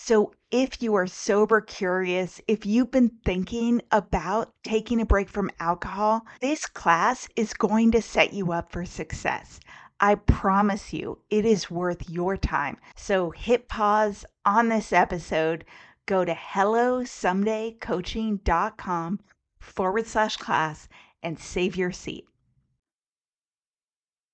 So, if you are sober curious, if you've been thinking about taking a break from alcohol, this class is going to set you up for success. I promise you, it is worth your time. So, hit pause on this episode, go to hellosomedaycoaching.com forward slash class and save your seat.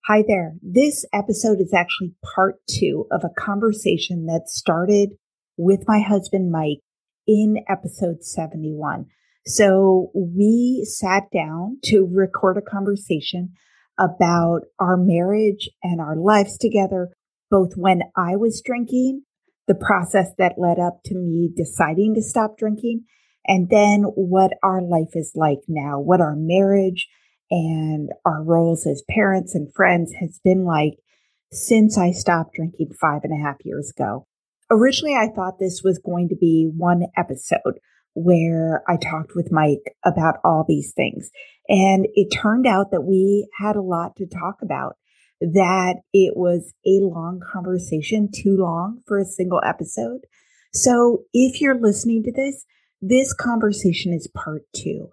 Hi there. This episode is actually part two of a conversation that started with my husband, Mike, in episode 71. So we sat down to record a conversation about our marriage and our lives together, both when I was drinking, the process that led up to me deciding to stop drinking, and then what our life is like now, what our marriage and our roles as parents and friends has been like since I stopped drinking five and a half years ago. Originally, I thought this was going to be one episode where I talked with Mike about all these things. And it turned out that we had a lot to talk about, that it was a long conversation, too long for a single episode. So if you're listening to this, this conversation is part two.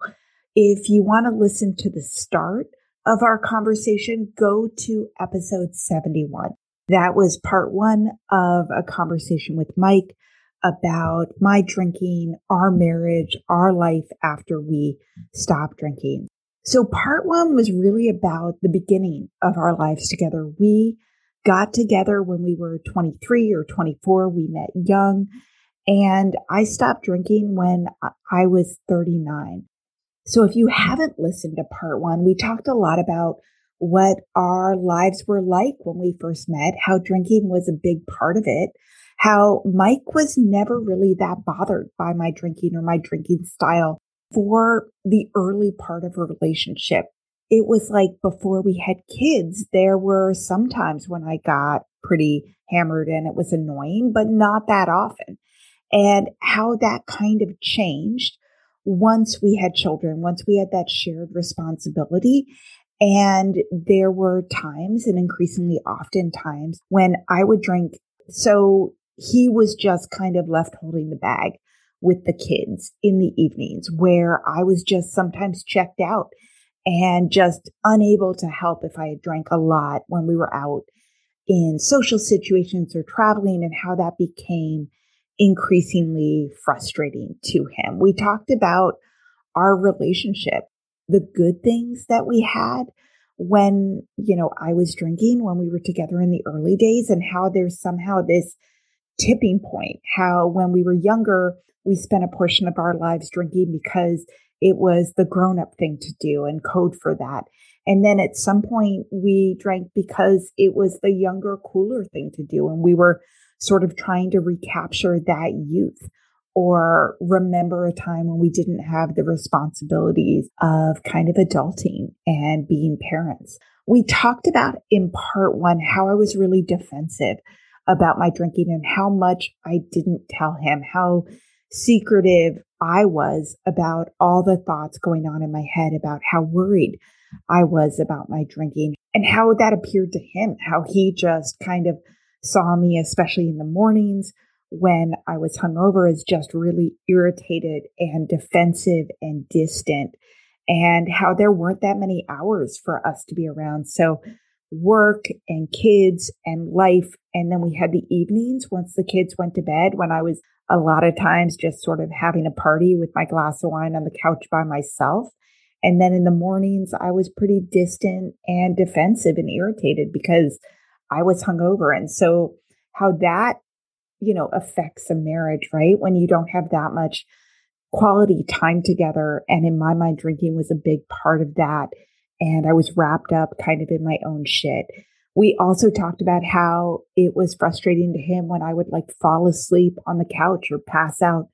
If you want to listen to the start of our conversation, go to episode 71. That was part one of a conversation with Mike about my drinking, our marriage, our life after we stopped drinking. So part one was really about the beginning of our lives together. We got together when we were 23 or 24. We met young and I stopped drinking when I was 39. So if you haven't listened to part one, we talked a lot about what our lives were like when we first met, how drinking was a big part of it, how Mike was never really that bothered by my drinking or my drinking style for the early part of a relationship. It was like before we had kids, there were some times when I got pretty hammered and it was annoying, but not that often and how that kind of changed once we had children, once we had that shared responsibility. And there were times and increasingly often times when I would drink. So he was just kind of left holding the bag with the kids in the evenings where I was just sometimes checked out and just unable to help if I had drank a lot when we were out in social situations or traveling and how that became increasingly frustrating to him. We talked about our relationship, the good things that we had when, you know, I was drinking when we were together in the early days and how there's somehow this tipping point, how when we were younger, we spent a portion of our lives drinking because it was the grown up thing to do and code for that. And then at some point we drank because it was the younger, cooler thing to do. And we were sort of trying to recapture that youth or remember a time when we didn't have the responsibilities of kind of adulting and being parents. We talked about in part one how I was really defensive about my drinking and how much I didn't tell him, how secretive I was about all the thoughts going on in my head about how worried I was about my drinking and how that appeared to him, how he just kind of saw me, especially in the mornings when I was hungover, as just really irritated and defensive and distant, and how there weren't that many hours for us to be around. So, work and kids and life. And then we had the evenings once the kids went to bed when I was a lot of times just sort of having a party with my glass of wine on the couch by myself. And then in the mornings, I was pretty distant and defensive and irritated because I was hungover. And so, how that, you know, affects a marriage, right? When you don't have that much quality time together. And in my mind, drinking was a big part of that. And I was wrapped up kind of in my own shit. We also talked about how it was frustrating to him when I would like fall asleep on the couch or pass out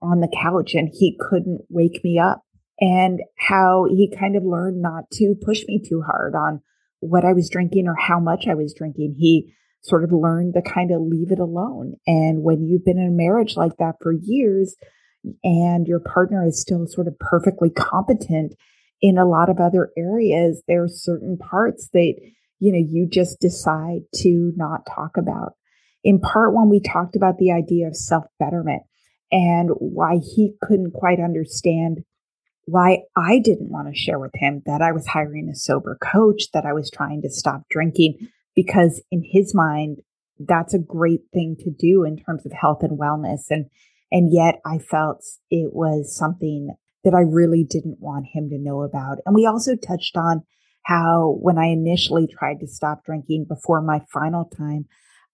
on the couch and he couldn't wake me up and how he kind of learned not to push me too hard on what I was drinking or how much I was drinking. He sort of learned to kind of leave it alone. And when you've been in a marriage like that for years and your partner is still sort of perfectly competent in a lot of other areas, there are certain parts that you know, you just decide to not talk about. In part one, we talked about the idea of self betterment and why he couldn't quite understand why I didn't want to share with him that I was hiring a sober coach, that I was trying to stop drinking, because in his mind, that's a great thing to do in terms of health and wellness. And, and yet I felt it was something that I really didn't want him to know about. And we also touched on how when I initially tried to stop drinking before my final time,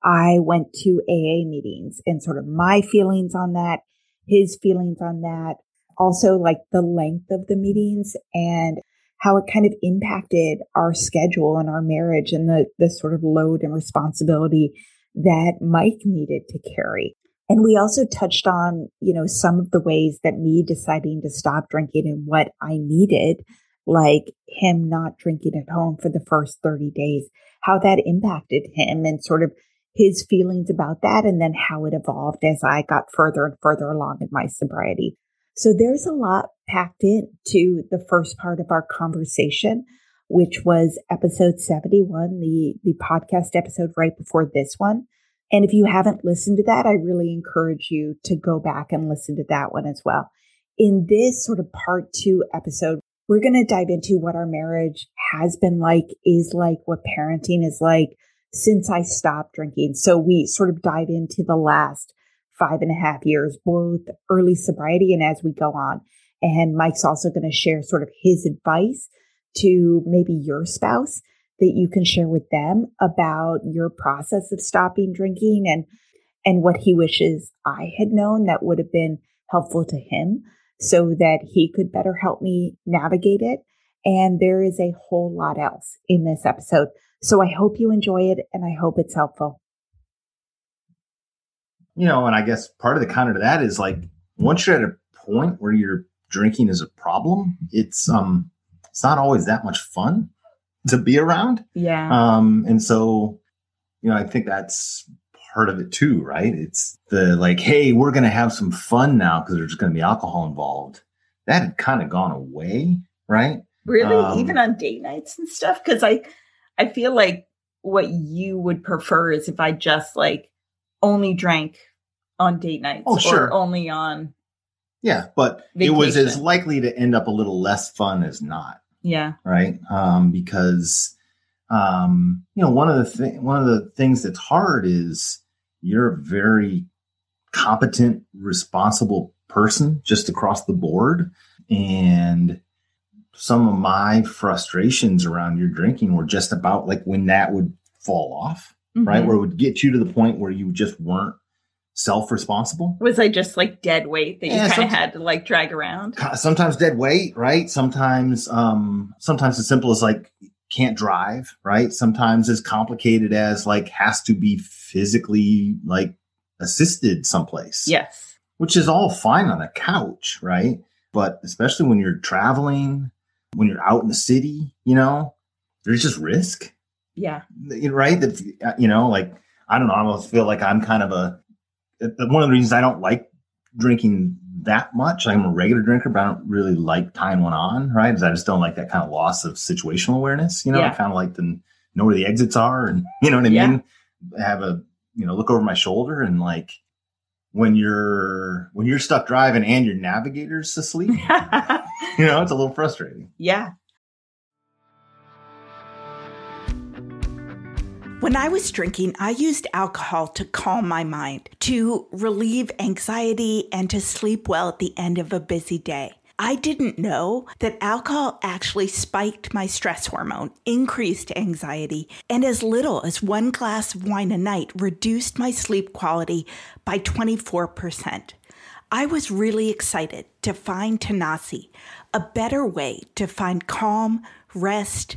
I went to AA meetings and sort of my feelings on that, his feelings on that, also like the length of the meetings and how it kind of impacted our schedule and our marriage and the, the sort of load and responsibility that Mike needed to carry. And we also touched on, you know, some of the ways that me deciding to stop drinking and what I needed like him not drinking at home for the first 30 days, how that impacted him and sort of his feelings about that, and then how it evolved as I got further and further along in my sobriety. So there's a lot packed into the first part of our conversation, which was episode 71, the, the podcast episode right before this one. And if you haven't listened to that, I really encourage you to go back and listen to that one as well. In this sort of part two episode, we're going to dive into what our marriage has been like, is like, what parenting is like since I stopped drinking. So we sort of dive into the last five and a half years, both early sobriety and as we go on. And Mike's also going to share sort of his advice to maybe your spouse that you can share with them about your process of stopping drinking and and what he wishes I had known that would have been helpful to him so that he could better help me navigate it. And there is a whole lot else in this episode. So I hope you enjoy it and I hope it's helpful. You know, and I guess part of the counter to that is like once you're at a point where your drinking is a problem, it's um it's not always that much fun to be around. Yeah. Um and so you know, I think that's part of it too, right? It's the like, hey, we're going to have some fun now because there's going to be alcohol involved. That had kind of gone away, right? Really, um, even on date nights and stuff. Because I, I feel like what you would prefer is if I just like only drank on date nights, oh, sure. or only on. Yeah, but vacation. it was as likely to end up a little less fun as not, Yeah. Right. Um, because, um, you know, one of the thing, one of the things that's hard is you're a very competent, responsible person just across the board. And some of my frustrations around your drinking were just about like when that would fall off, mm-hmm. right? Where it would get you to the point where you just weren't self responsible. Was I just like dead weight that yeah, you kind of had to like drag around? Sometimes dead weight, right? Sometimes, um, sometimes as simple as like can't drive, right? Sometimes as complicated as like has to be physically like assisted someplace. Yes. Which is all fine on a couch, right? But especially when you're traveling, when you're out in the city, you know, there's just risk. Yeah. Right. That, you know, like, I don't know. I almost feel like I'm kind of a, one of the reasons I don't like drinking that much. I'm a regular drinker, but I don't really like tying one on, right? Because I just don't like that kind of loss of situational awareness. You know, yeah. I kind of like to know where the exits are and, you know what I yeah. mean? Have a, you know, look over my shoulder and like when you're, when you're stuck driving and your navigator's asleep, you know, it's a little frustrating. Yeah. When I was drinking, I used alcohol to calm my mind, to relieve anxiety, and to sleep well at the end of a busy day. I didn't know that alcohol actually spiked my stress hormone, increased anxiety, and as little as one glass of wine a night reduced my sleep quality by 24%. I was really excited to find Tanasi, a better way to find calm, rest,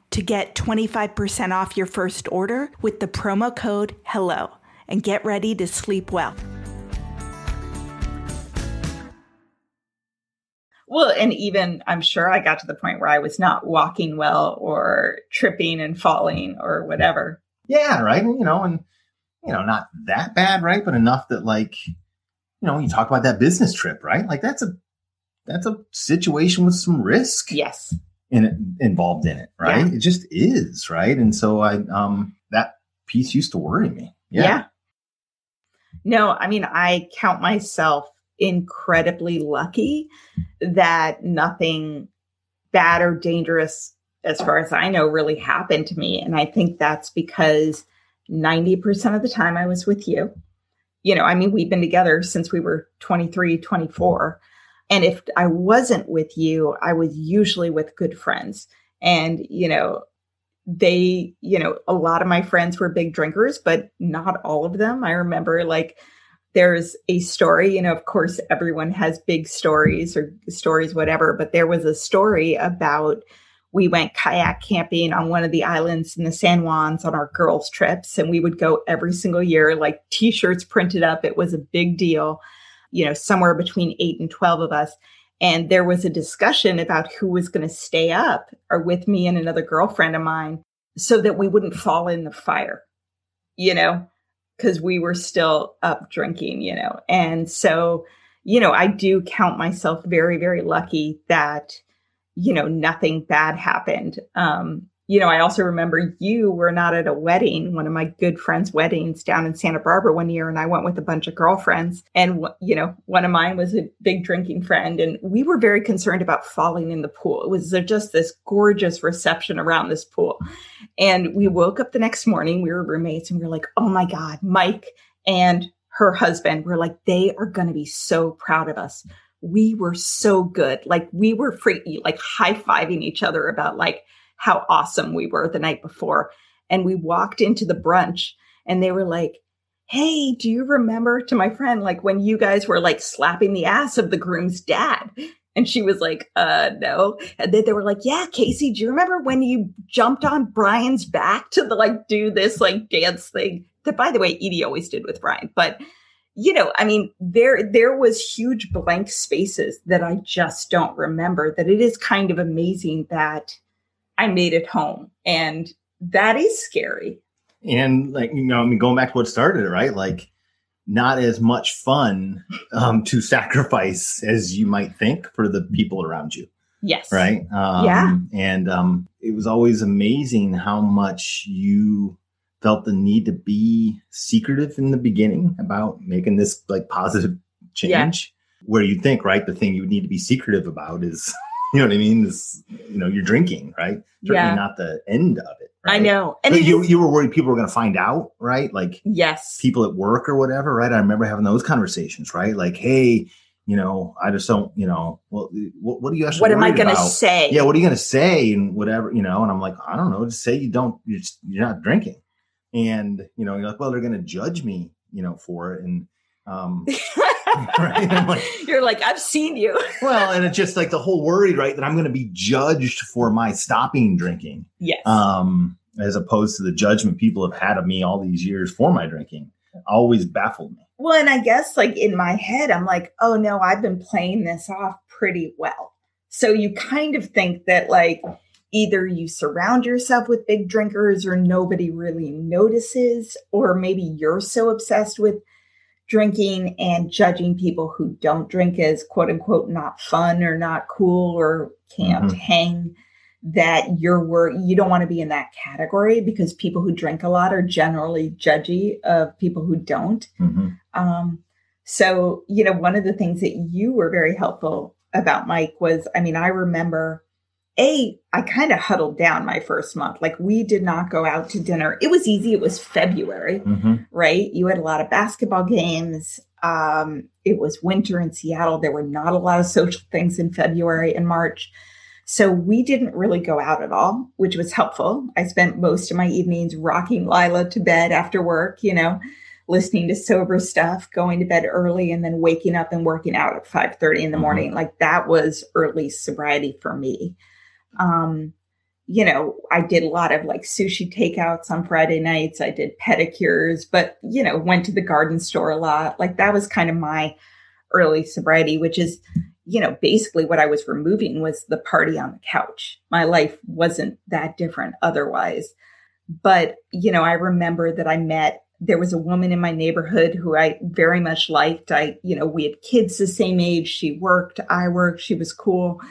to get 25% off your first order with the promo code HELLO and get ready to sleep well. Well, and even I'm sure I got to the point where I was not walking well or tripping and falling or whatever. Yeah, right. You know, and you know, not that bad, right? But enough that like, you know, you talk about that business trip, right? Like that's a that's a situation with some risk. Yes in it, involved in it, right? Yeah. It just is, right? And so I um that piece used to worry me. Yeah. yeah. No, I mean I count myself incredibly lucky that nothing bad or dangerous as far as I know really happened to me and I think that's because 90% of the time I was with you. You know, I mean we've been together since we were 23, 24 and if I wasn't with you, I was usually with good friends. And, you know, they, you know, a lot of my friends were big drinkers, but not all of them. I remember like there's a story, you know, of course, everyone has big stories or stories, whatever, but there was a story about we went kayak camping on one of the islands in the San Juans on our girls' trips, and we would go every single year, like t shirts printed up. It was a big deal you know, somewhere between eight and 12 of us. And there was a discussion about who was going to stay up or with me and another girlfriend of mine so that we wouldn't fall in the fire, you know, because we were still up drinking, you know. And so, you know, I do count myself very, very lucky that, you know, nothing bad happened. Um, you know, I also remember you were not at a wedding, one of my good friends' weddings down in Santa Barbara one year, and I went with a bunch of girlfriends. And, you know, one of mine was a big drinking friend, and we were very concerned about falling in the pool. It was just this gorgeous reception around this pool. And we woke up the next morning, we were roommates, and we were like, oh my God, Mike and her husband were like, they are going to be so proud of us we were so good. Like we were free, like high fiving each other about like how awesome we were the night before. And we walked into the brunch and they were like, Hey, do you remember to my friend, like when you guys were like slapping the ass of the groom's dad? And she was like, uh, no. And then they were like, yeah, Casey, do you remember when you jumped on Brian's back to the, like do this like dance thing that by the way, Edie always did with Brian, but you know, I mean, there, there was huge blank spaces that I just don't remember that it is kind of amazing that I made it home and that is scary. And like, you know, I mean, going back to what started it, right? Like, not as much fun um, to sacrifice as you might think for the people around you. Yes. Right. Um, yeah. And um, it was always amazing how much you felt the need to be secretive in the beginning about making this like positive change. Yeah. Where you think, right, the thing you would need to be secretive about is, you know what I mean? Is you know you're drinking, right? Certainly yeah. not the end of it. Right? I know. And you, is- you were worried people were going to find out, right? Like, yes, people at work or whatever, right? I remember having those conversations, right? Like, hey, you know, I just don't, you know, well, what, what are you actually? What am I going to say? Yeah, what are you going to say and whatever, you know? And I'm like, I don't know, just say you don't, you're, just, you're not drinking, and you know, you're like, well, they're going to judge me, you know, for it, and um, right? Like, you're like, I've seen you. well, and it's just like the whole worry, right, that I'm going to be judged for my stopping drinking. Yes. Um, as opposed to the judgment people have had of me all these years for my drinking, always baffled me. Well, and I guess like in my head, I'm like, oh no, I've been playing this off pretty well. So you kind of think that like either you surround yourself with big drinkers or nobody really notices, or maybe you're so obsessed with drinking and judging people who don't drink as quote unquote not fun or not cool or can't mm-hmm. hang that you're wor- you don't want to be in that category because people who drink a lot are generally judgy of people who don't mm-hmm. um, so you know one of the things that you were very helpful about mike was i mean i remember a i kind of huddled down my first month. Like we did not go out to dinner. It was easy. It was february mm-hmm. right? You had a lot of basketball games. Um, it was winter in seattle. There were not a lot of social things in february and march. So we didn't really go out at all which was helpful. I spent most of my evenings rocking lila to bed after work you know listening to sober stuff going to bed early and then waking up and working out at 5 30 in the mm-hmm. morning. Like that was early sobriety for me um, you know, I did a lot of like sushi takeouts on Friday nights. I did pedicures, but, you know, went to the garden store a lot. Like that was kind of my early sobriety, which is, you know, basically what I was removing was the party on the couch. My life wasn't that different otherwise. But, you know, I remember that I met, there was a woman in my neighborhood who I very much liked. I, you know, we had kids the same age. She worked, I worked, she was cool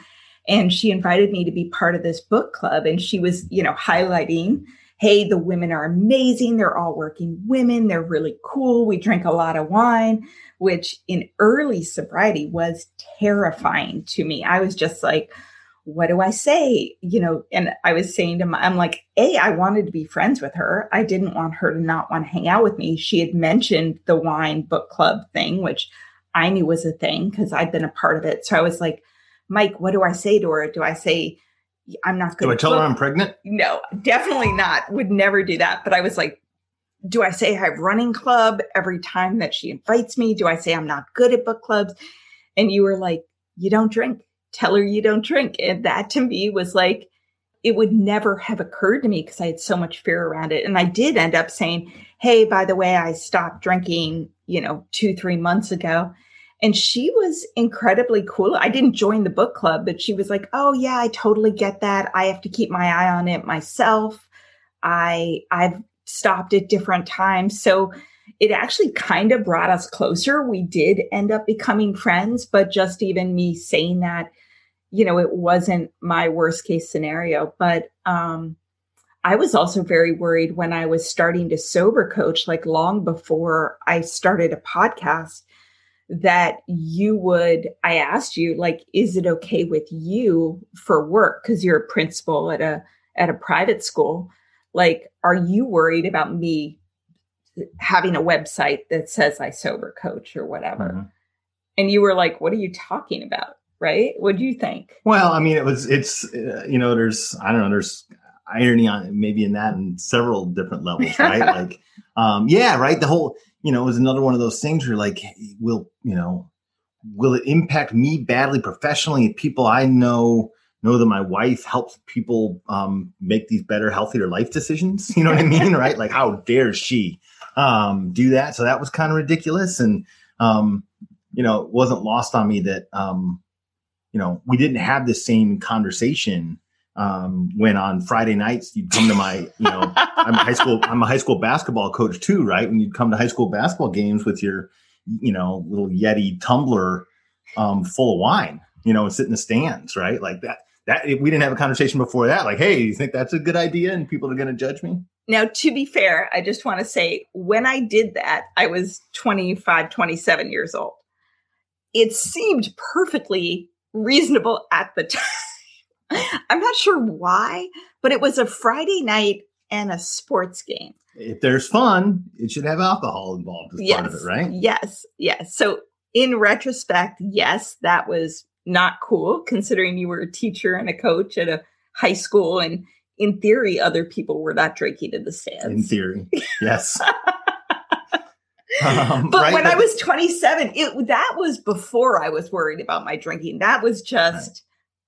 and she invited me to be part of this book club. And she was you know highlighting hey the women are amazing. They're all working women. They're really cool. We drink a lot of wine which in early sobriety was terrifying to me. I was just like what do i say? You know and i was saying to my i'm like a i wanted to be friends with her. I didn't want her to not want to hang out with me. She had mentioned the wine book club thing which i knew was a thing because i'd been a part of it. So i was like Mike, what do I say to her? Do I say, I'm not good? Do I tell her I'm pregnant? No, definitely not. Would never do that. But I was like, do I say I have running club every time that she invites me? Do I say I'm not good at book clubs? And you were like, you don't drink. Tell her you don't drink. And that to me was like, it would never have occurred to me because I had so much fear around it. And I did end up saying, Hey, by the way, I stopped drinking, you know, two, three months ago. And she was incredibly cool. I didn't join the book club, but she was like, "Oh yeah, I totally get that. I have to keep my eye on it myself. I I've stopped at different times." So it actually kind of brought us closer. We did end up becoming friends, but just even me saying that, you know, it wasn't my worst case scenario, but um I was also very worried when I was starting to sober coach, like long before I started a podcast, that you would i asked you like is it okay with you for work? Because you're a principal at a at a private school. Like are you worried about me having a website that says i sober coach or whatever? Mm-hmm. and you were like what are you talking about? Right? What do you think? Well i mean it was it's uh, you know there's i don't know there's irony on maybe in that in several different levels right? Like um yeah right? The whole you know, it was another one of those things where like, we'll, you know, will it impact me badly professionally? People I know know that my wife helps people um, make these better, healthier life decisions. You know what I mean, right? Like, how dare she um, do that? So that was kind of ridiculous, and um, you know, it wasn't lost on me that um, you know we didn't have the same conversation um, when on Friday nights you'd come to my, you know, I'm a high school, I'm a high school basketball coach too, right? When you'd come to high school basketball games with your, you know, little Yeti tumbler um, full of wine, you know, and sit in the stands, right? Like that. That we didn't have a conversation before that. Like, hey, you think that's a good idea, and people are going to judge me? Now, to be fair, I just want to say when I did that, I was 25, 27 years old. It seemed perfectly reasonable at the time. I'm not sure why, but it was a Friday night and a sports game. If there's fun, it should have alcohol involved as yes, part of it, right? Yes, yes. So in retrospect, yes, that was not cool considering you were a teacher and a coach at a high school and in theory other people were not drinking in the stands. In theory. Yes. um, but right? when but, I was 27, it that was before I was worried about my drinking. That was just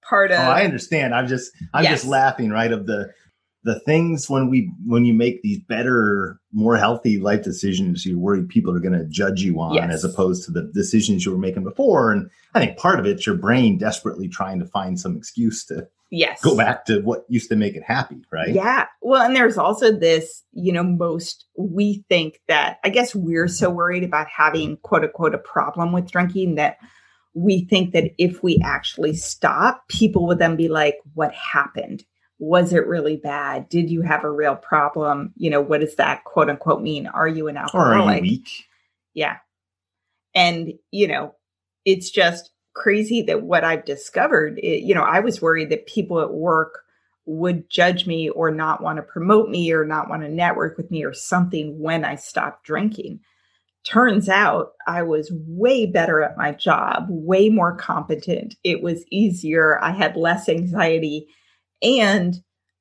part of. Oh, I understand. I'm just I'm yes. just laughing, right? Of the the things when we when you make these better, more healthy life decisions, you're worried people are going to judge you on, yes. as opposed to the decisions you were making before. And I think part of it's your brain desperately trying to find some excuse to yes go back to what used to make it happy, right? Yeah. Well, and there's also this, you know, most we think that I guess we're so worried about having quote unquote a problem with drinking that we think that if we actually stop, people would then be like, what happened? Was it really bad? Did you have a real problem? You know, what does that quote unquote mean? Are you an alcoholic? Are you weak? Yeah. And, you know, it's just crazy that what I've discovered, it, you know, I was worried that people at work would judge me or not want to promote me or not want to network with me or something when I stopped drinking turns out I was way better at my job, way more competent. It was easier. I had less anxiety and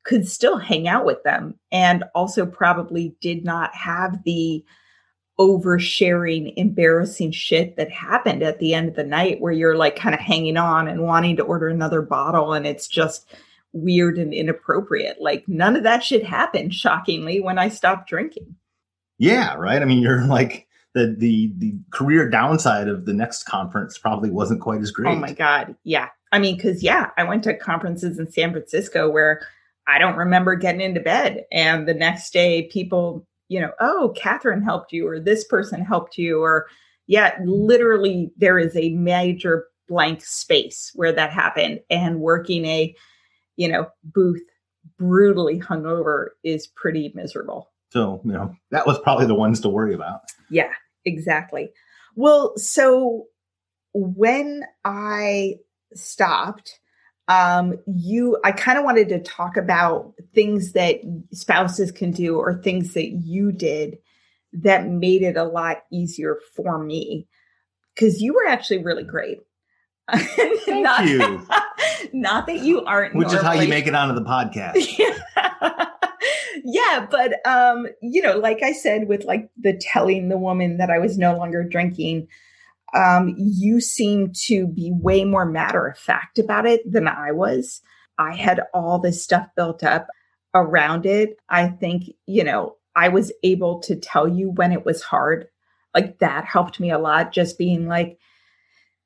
could still hang out with them. And also, probably did not have the oversharing, embarrassing shit that happened at the end of the night where you're like kind of hanging on and wanting to order another bottle and it's just weird and inappropriate. Like, none of that shit happened, shockingly, when I stopped drinking. Yeah, right. I mean, you're like, the the the career downside of the next conference probably wasn't quite as oh great. Oh my god, yeah. I mean, because yeah, I went to conferences in San Francisco where I don't remember getting into bed, and the next day people, you know, oh, Catherine helped you, or this person helped you, or yeah, literally there is a major blank space where that happened, and working a, you know, booth brutally hungover is pretty miserable. So, you know, that was probably the ones to worry about. Yeah, exactly. Well, so when I stopped, um, you, I kind of wanted to talk about things that spouses can do or things that you did that made it a lot easier for me because you were actually really great. Thank not, you. Not that you aren't, which is how you make it onto the podcast. Yeah yeah, but um, you know, like I said, with like the telling the woman that I was no longer drinking, um, you seem to be way more matter of fact about it than I was. I had all this stuff built up around it. I think, you know, I was able to tell you when it was hard. Like that helped me a lot, just being like,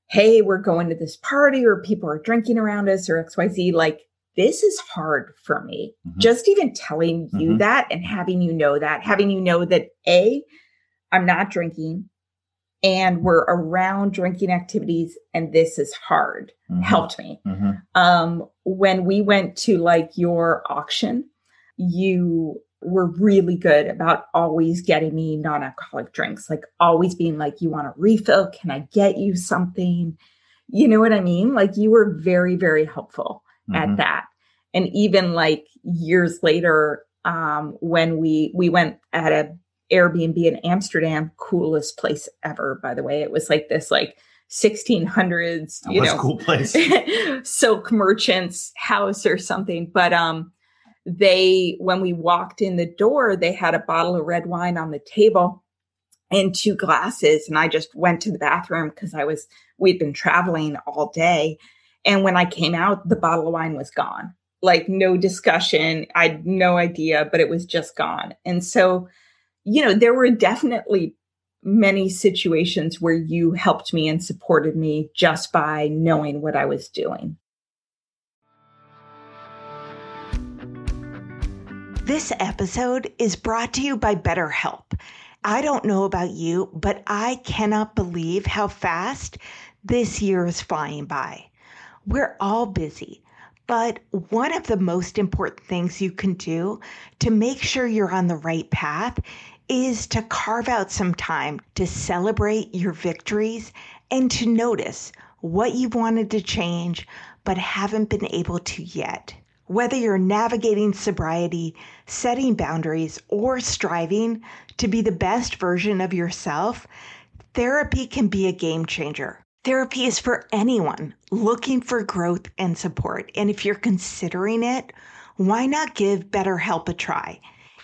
hey, we're going to this party or people are drinking around us or XYZ. Like, this is hard for me. Mm-hmm. Just even telling you mm-hmm. that and having you know that, having you know that A, I'm not drinking and we're around drinking activities and this is hard mm-hmm. helped me. Mm-hmm. Um, when we went to like your auction, you were really good about always getting me non alcoholic drinks, like always being like, you want a refill? Can I get you something? You know what I mean? Like you were very, very helpful mm-hmm. at that. And even like years later, um, when we we went at a Airbnb in Amsterdam, coolest place ever, by the way. It was like this like 1600s, you know, cool place. silk merchant's house or something. But um they when we walked in the door, they had a bottle of red wine on the table and two glasses and I just went to the bathroom because I was we'd been traveling all day. And when I came out, the bottle of wine was gone. Like no discussion. I had no idea, but it was just gone. And so, you know, there were definitely many situations where you helped me and supported me just by knowing what I was doing. This episode is brought to you by BetterHelp. I don't know about you, but I cannot believe how fast this year is flying by. We're all busy, but one of the most important things you can do to make sure you're on the right path is to carve out some time to celebrate your victories and to notice what you've wanted to change but haven't been able to yet. Whether you're navigating sobriety, setting boundaries, or striving to be the best version of yourself, therapy can be a game changer. Therapy is for anyone looking for growth and support. And if you're considering it, why not give BetterHelp a try?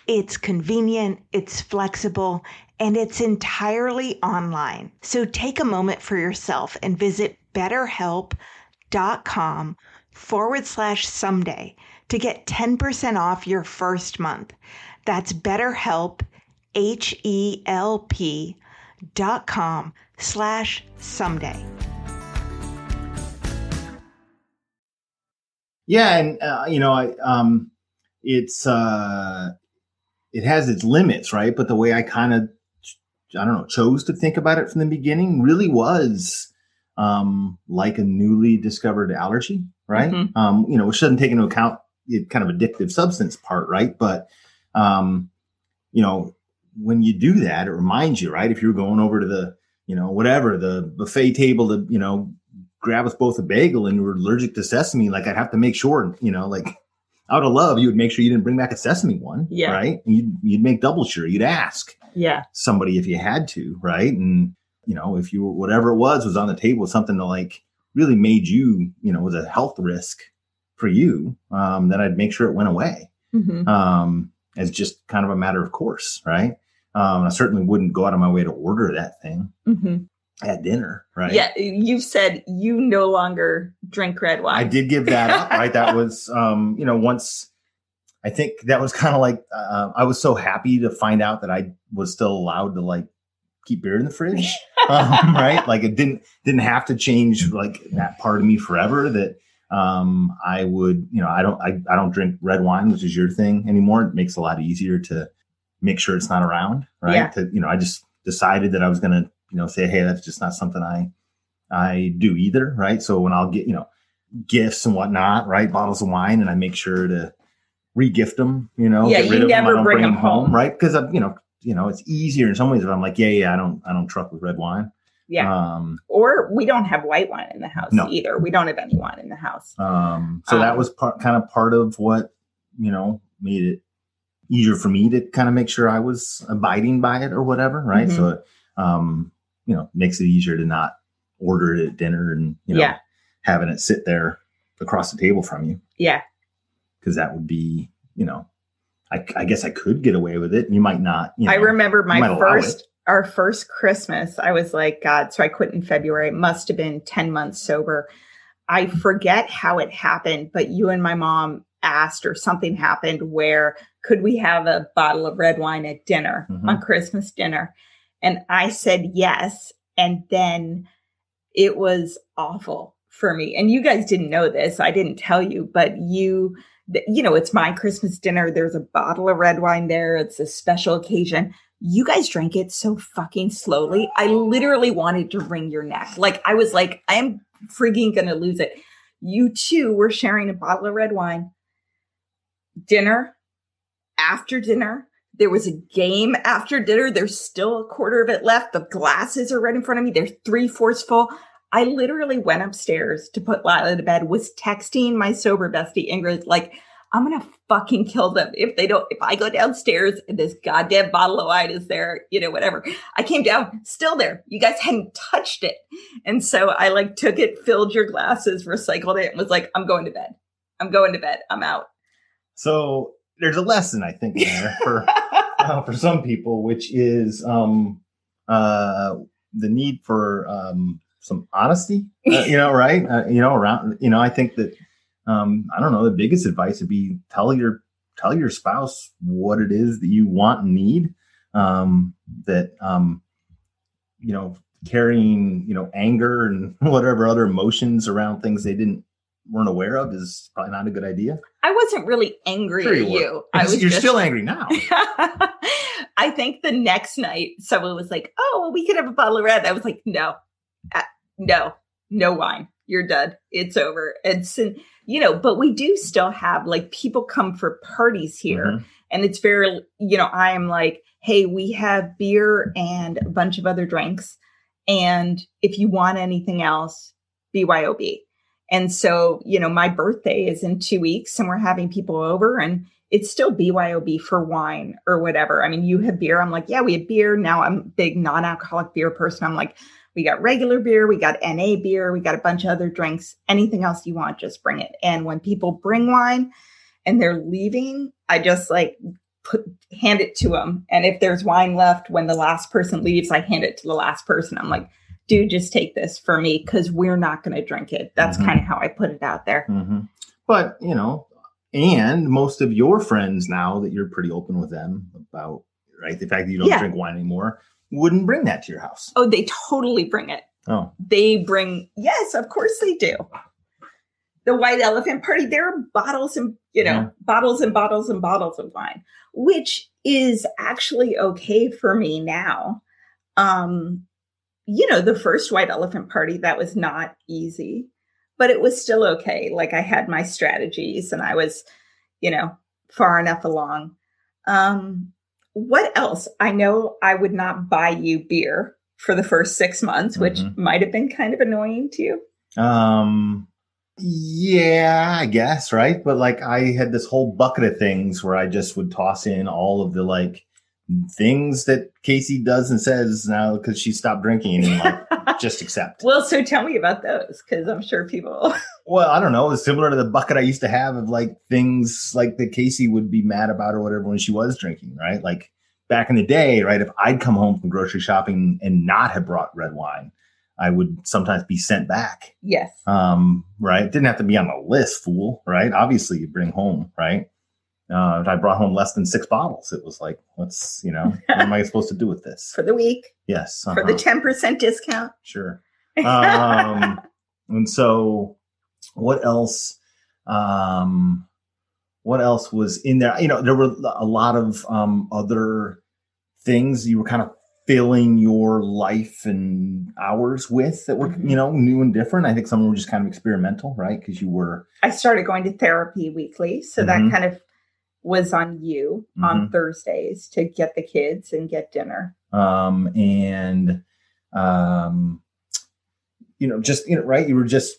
It's convenient, it's flexible, and it's entirely online. So take a moment for yourself and visit betterhelp.com forward slash someday to get 10% off your first month. That's BetterHelp, H E L P dot com slash someday. Yeah, and uh, you know, I um, it's uh, it has its limits, right? But the way I kind of, I don't know, chose to think about it from the beginning really was um, like a newly discovered allergy, right? Mm-hmm. Um, you know, which doesn't take into account the kind of addictive substance part, right? But um, you know, when you do that, it reminds you, right? If you're going over to the, you know, whatever the buffet table to, you know, grab us both a bagel and you were allergic to sesame, like I'd have to make sure, you know, like out of love, you would make sure you didn't bring back a sesame one, yeah. right? And you'd you'd make double sure. You'd ask, yeah, somebody if you had to, right? And you know, if you were whatever it was was on the table, something that like really made you, you know, was a health risk for you, um, then I'd make sure it went away. Mm-hmm. Um, as just kind of a matter of course, right? Um, I certainly wouldn't go out of my way to order that thing. Mm-hmm at dinner, right? Yeah, you've said you no longer drink red wine. I did give that up, right? That was, um, you know, once I think that was kind of like uh, I was so happy to find out that I was still allowed to like keep beer in the fridge, um, right? Like it didn't didn't have to change like that part of me forever. That um, I would, you know, I don't I, I don't drink red wine, which is your thing anymore. It makes it a lot easier to make sure it's not around, right? Yeah. To, you know, I just decided that I was going to you know, say, hey, that's just not something I I do either, right? So when I'll get, you know, gifts and whatnot, right, bottles of wine, and I make sure to regift them, you know, yeah, you never them, bring, bring, them home, home right? Because I, you know, you know, it's easier in some ways if I'm like, yeah, yeah, I don't, I don't truck with red wine. Yeah. Um, or we don't have white wine in the house no. either. We don't have any wine in the house. Um, so um, that was part, kind of part of what, you know, made it easier for me to kind of make sure I was abiding by it or whatever. Right. Mm-hmm. So, um, you know makes it easier to not order it at dinner and you know yeah. having it sit there across the table from you. Yeah, because that would be you know, I, I, guess I could get away with it. You might not. You know, I remember my first our first Christmas. I was like, God, so I quit in February. It must have been ten months sober. I forget how it happened, but you and my mom asked or something happened where could we have a bottle of red wine at dinner mm-hmm. on Christmas dinner? And I said yes. And then it was awful for me. And you guys didn't know this. I didn't tell you, but you, you know, it's my Christmas dinner. There's a bottle of red wine there. It's a special occasion. You guys drank it so fucking slowly. I literally wanted to wring your neck. Like, I was like, I'm freaking going to lose it. You two were sharing a bottle of red wine. Dinner, after dinner, there was a game after dinner. There's still a quarter of it left. The glasses are right in front of me. They're three fourths full. I literally went upstairs to put Lila to bed, was texting my sober bestie Ingrid, like, I'm gonna fucking kill them if they don't, if I go downstairs and this goddamn bottle of wine is there, you know, whatever. I came down, still there. You guys hadn't touched it. And so I like took it, filled your glasses, recycled it, and was like, I'm going to bed. I'm going to bed. I'm out. So there's a lesson I think there for uh, for some people, which is um, uh, the need for um, some honesty, uh, you know, right? Uh, you know, around, you know, I think that, um, I don't know, the biggest advice would be tell your, tell your spouse what it is that you want and need. Um, that, um, you know, carrying, you know, anger and whatever other emotions around things they didn't weren't aware of is probably not a good idea. I wasn't really angry Sure at you were. you. I was You're just- still angry now. I think the next night someone was like, "Oh, well, we could have a bottle of red." I was like, "No, uh, no, no wine. You're done. It's over." And so, you know, but we do still have like people come for parties here, Mhm. and it's very, you know, I am like, "Hey, we have beer and a bunch of other drinks, and if you want anything else, BYOB." And so, you know, my birthday is in two weeks, and we're having people over, and it's still BYOB for wine or whatever. I mean, you have beer. I'm like, yeah, we have beer. Now I'm a big non alcoholic beer person. I'm like, we got regular beer, we got NA beer, we got a bunch of other drinks. Anything else you want, just bring it. And when people bring wine and they're leaving, I just like put hand it to them. And if there's wine left when the last person leaves, I hand it to the last person. I'm like, dude, just take this for me because we're not going to drink it. That's Mhm. kind of how I put it out there. Mhm. But you know, and most of your friends now that you're pretty open with them about right the fact that you don't Yeah. drink wine anymore wouldn't bring that to your house. Oh, they totally bring it. Oh, they bring yes of course they do the white elephant party there are bottles and you know Yeah. bottles and bottles and bottles of wine which is actually okay for me now um you know the first white elephant party that was not easy but it was still okay like i had my strategies and i was you know far enough along um what else i know i would not buy you beer for the first six months which Mhm. might have been kind of annoying to you um, yeah, I guess right. But like, I had this whole bucket of things where I just would toss in all of the like things that Casey does and says now because she stopped drinking and like just accept. well so tell me about those because i'm sure people Well, I don't know. It's similar to the bucket I used to have of like things like that Casey would be mad about or whatever when she was drinking, right? Like back in the day, right? If I'd come home from grocery shopping and not have brought red wine, I would sometimes be sent back. yes Um, right? Didn't have to be on the list, fool, right? Obviously, you bring home, right? Uh, I brought home less than six bottles, it was like, what's, you know, what am I supposed to do with this? for the week Yes. for the uh-huh. 10% discount Sure. Um, and so what else? Um, what else was in there? You know, there were a lot of um, other things you were kind of filling your life and hours with that were, Mhm. you know, new and different. I think some were just kind of experimental, right? Because you were, I started going to therapy weekly. So Mhm. that kind of was on you on Mhm. Thursdays to get the kids and get dinner. um, and, um, you know, just, you know, right. You were just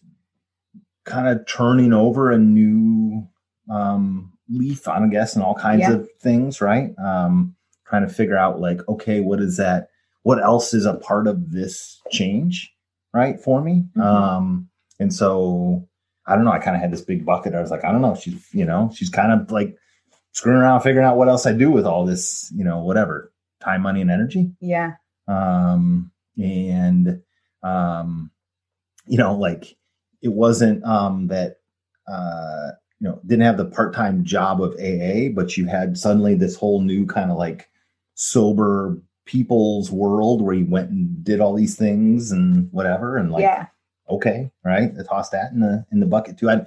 kind of turning over a new, um, leaf on, I guess, and all kinds Yeah. of things, right? Um, trying to figure out like, okay, what is that? What else is a part of this change, right? For me. Mhm. Um, and so I don't know. I kind of had this big bucket. I was like, I don't know. She's, you know, she's kind of like screwing around, figuring out what else I do with all this, you know, whatever time, money, and energy Yeah. um and um you know like it wasn't um that uh you know didn't have the part-time job of aa but you had suddenly this whole new kind of like sober people's world where you went and did all these things and whatever and like yeah. okay right i tossed that in the in the bucket too i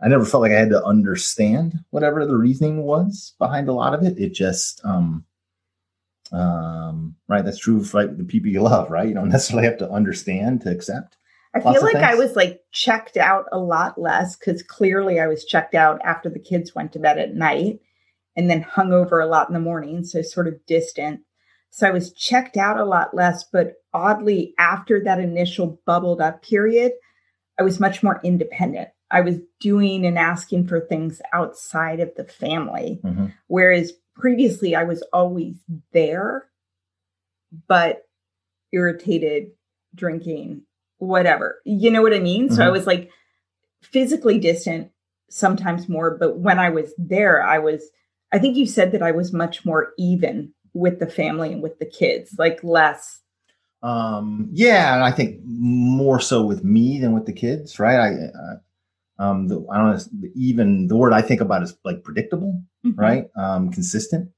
i never felt like i had to understand whatever the reasoning was behind a lot of it it just um um right that's true for like the people you love right you don't necessarily have to understand to accept I feel of like I was like checked out a lot less because clearly I was checked out after the kids went to bed at night and then hung over a lot in the morning. So sort of distant. So I was checked out a lot less, but oddly, after that initial bubbled up period, I was much more independent. I was doing and asking for things outside of the family. Mhm. Whereas previously I was always there, but irritated, drinking, whatever. You know what I mean? So I Mhm. was like physically distant, sometimes more, but when I was there, I was, I think you said that I was much more even with the family and with the kids, like less. Um, yeah, and I think more so with me than with the kids, right? I, um, the, I don't know, even the word I think about is like predictable, mm-hmm. right? Um, consistent.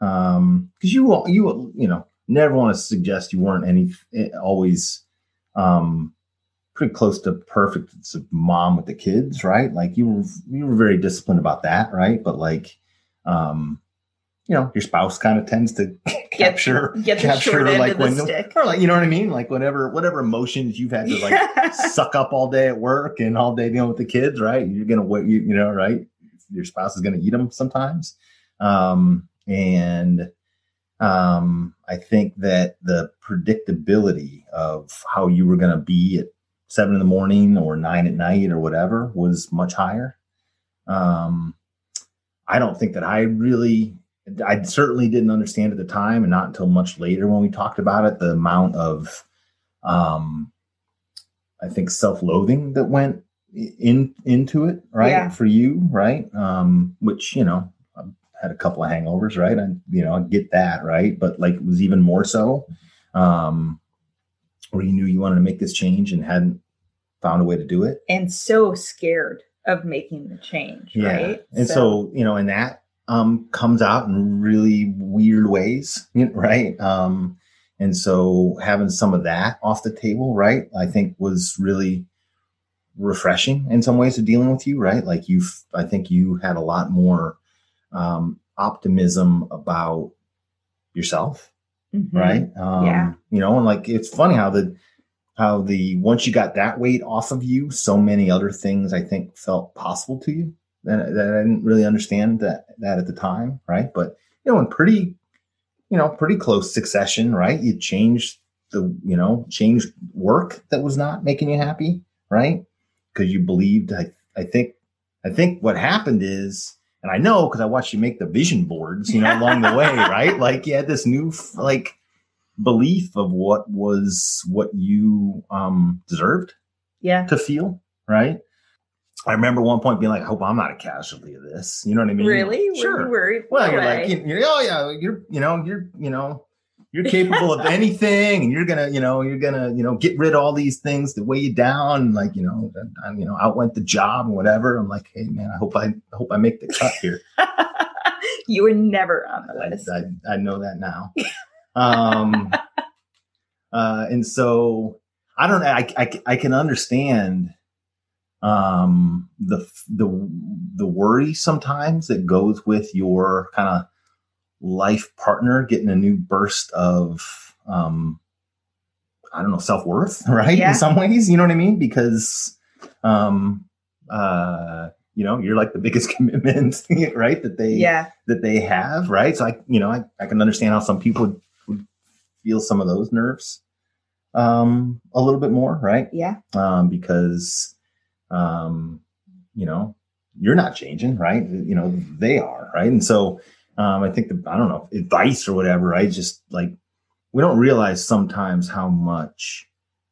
Um, cause you, you, you know, never want to suggest you weren't any, eh, always, um, pretty close to perfect mom with the kids, right? Like you were, you were very disciplined about that, right? But like, um, you know, your spouse kind of tends to capture, get, get capture like when, or like, you know what I mean? Like whatever, whatever emotions you've had to like yeah. suck up all day at work and all day dealing with the kids, right? You're going to, you, you know, right? Your spouse is going to eat them sometimes. Um, and, um, I think that the predictability of how you were going to be at seven in the morning or nine at night or whatever was much higher. Um, I don't think that I really I certainly didn't understand at the time, and not until much later when we talked about it, the amount of, um, I think self-loathing that went in into it, right? Yeah. For you, right? Um, which you know, I had a couple of hangovers, right? I you know, I get that, right? But like, it was even more so, um, where you knew you wanted to make this change and hadn't found a way to do it, and so scared of making the change, yeah. right? And so, so you know, in that um, comes out in really weird ways, right? Um, and so having some of that off the table, right, I think was really refreshing in some ways of dealing with you, right? Like you've, I think you had a lot more um, optimism about yourself, mm-hmm. right? Um, yeah. You know, and like it's funny how the how the once you got that weight off of you, so many other things I think felt possible to you that, that I didn't really understand that that at the time, right? But you know, in pretty, you know, pretty close succession, right? You changed the, you know, changed work that was not making you happy, right? Because you believed. I, I think, I think what happened is, and I know because I watched you make the vision boards, you know, along the way, right? Like you had this new, like, belief of what was what you um deserved, yeah, to feel, right? I remember one point being like, I hope I'm not a casualty of this. You know what I mean? Really? Sure. Were you? Well, you're like, you, are oh yeah, you're, you know, you're, you know, you're capable of anything, and you're gonna, you know, you're gonna, you know, get rid of all these things that weigh you down. Like, you know, I, you know, out went the job and whatever. I'm like, hey man, I hope I, I hope I make the cut here. you were never on the list. I, I, I know that now. um, uh, and so I don't know. I, I, I can understand um, the the the worry sometimes that goes with your kind of life partner getting a new burst of um, I don't know self worth, right? Yeah. In some ways, you know what I mean? Because um, uh, you know you're like the biggest commitment, right? That they yeah that they have, right? So I you know I, I can understand how some people would, would feel some of those nerves um a little bit more right yeah um because um, you know, you're not changing, right? You know, they are, right? And so um, I think the I don't know advice or whatever, right? Just like we don't realize sometimes how much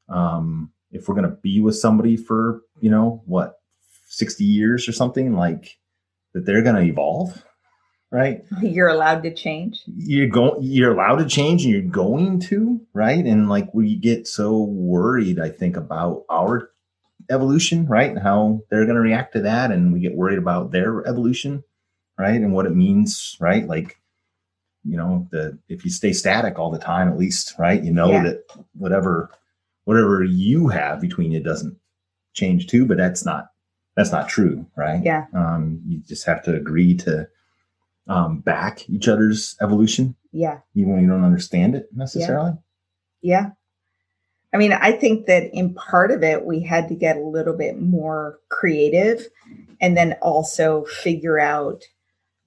um, if we're gonna be with somebody for you know what 60 years or something like that they're gonna evolve right you're allowed to change you're going you're allowed to change and you're going to right and like we get so worried i think about our evolution, right? And how they're going to react to that. And we get worried about their evolution, right? And what it means, right? Like, you know, the if you stay static all the time, at least, right? You know yeah. that whatever whatever you have between you doesn't change too, but that's not that's not true, right? Yeah. Um, you just have to agree to um, back each other's evolution. Yeah. Even when you don't understand it necessarily. Yeah. yeah. I mean, I think that in part of it, we had to get a little bit more creative and then also figure out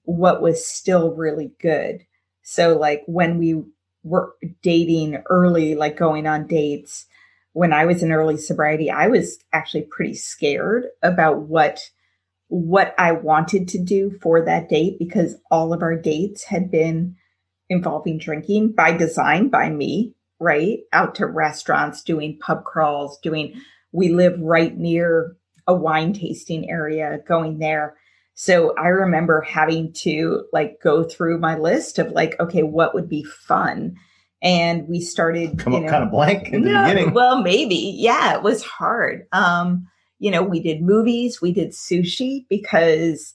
what was still really good. So, like when we were dating early, like going on dates, when I was in early sobriety, I was actually pretty scared about what what I wanted to do for that date because all of our dates had been involving drinking by design by me right? Out to restaurants, doing pub crawls, doing, we live right near a wine tasting area, going there. So I remember having to like go through my list of like, okay, what would be fun? and we started Come you up kind of blank in the no, beginning. Well, maybe. Yeah, it was hard. Um, you know, we did movies, we did sushi because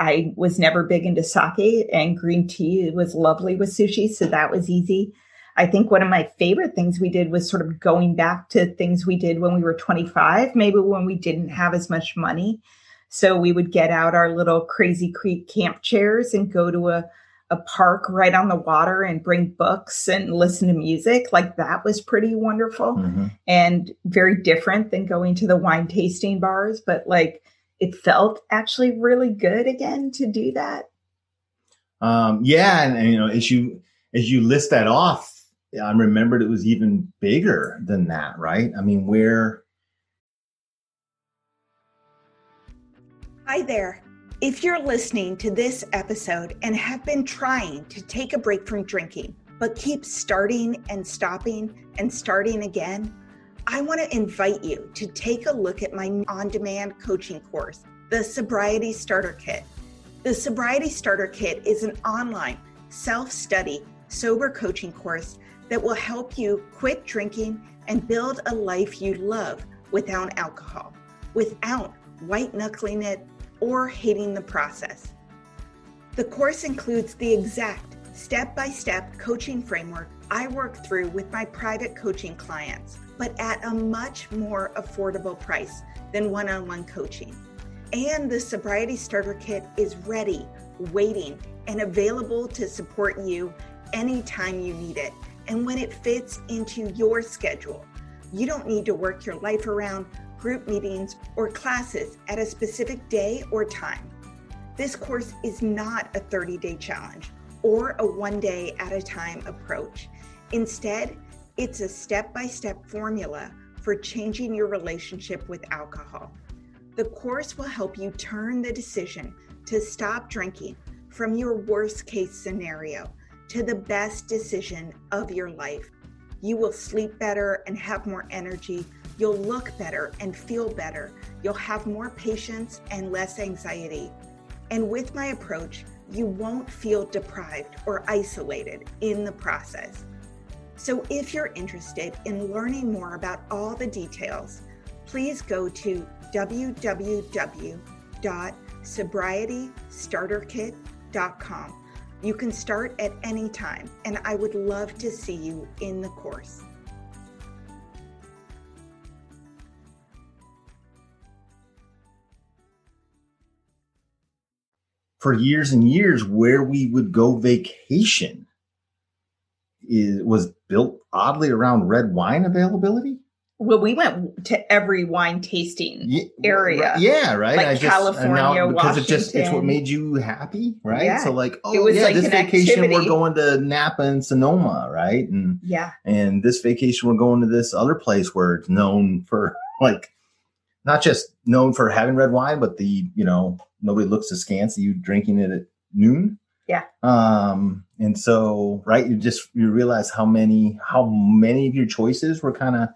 I was never big into sake and green tea was lovely with sushi. So that was easy. I think one of my favorite things we did was sort of going back to things we did when we were 25, maybe when we didn't have as much money. So we would get out our little crazy creek camp chairs and go to a a park right on the water and bring books and listen to music. Like that was pretty wonderful Mhm. and very different than going to the wine tasting bars, but like it felt actually really good again to do that. Um, yeah, and, and, you know, as you as you list that off, I remembered it was even bigger than that, right? I mean, where Hi there. If you're listening to this episode and have been trying to take a break from drinking, but keep starting and stopping and starting again, I want to invite you to take a look at my on demand coaching course, the Sobriety Starter Kit. The Sobriety Starter Kit is an online self study sober coaching course that will help you quit drinking and build a life you love without alcohol, without white knuckling it or hating the process. The course includes the exact step by step coaching framework I work through with my private coaching clients, but at a much more affordable price than one on one coaching. And the Sobriety Starter Kit is ready, waiting, and available to support you anytime you need it and when it fits into your schedule. You don't need to work your life around group meetings or classes at a specific day or time. This course is not a 30 day challenge or a one day at a time approach. Instead, it's a step by step formula for changing your relationship with alcohol. The course will help you turn the decision to stop drinking from your worst case scenario to the best decision of your life. You will sleep better and have more energy. You'll look better and feel better. You'll have more patience and less anxiety. And with my approach, you won't feel deprived or isolated in the process. So, if you're interested in learning more about all the details, please go to www.sobrietystarterkit.com. You can start at any time, and I would love to see you in the course. for years and years, where we would go vacation is, was built oddly around red wine availability. Well, we went to every wine tasting. Ye- Area. right- yeah, right. Like and California, because it just it's what made you happy, right? Yeah. So like, oh It was yeah, like this vacation we're going to Napa and Sonoma, right? And Yeah. and this vacation we're going to this other place where it's known for like not just known for having red wine, but the you know nobody looks askance at you drinking it at noon. Yeah. Um, and so right, you just you realize how many how many of your choices were kind of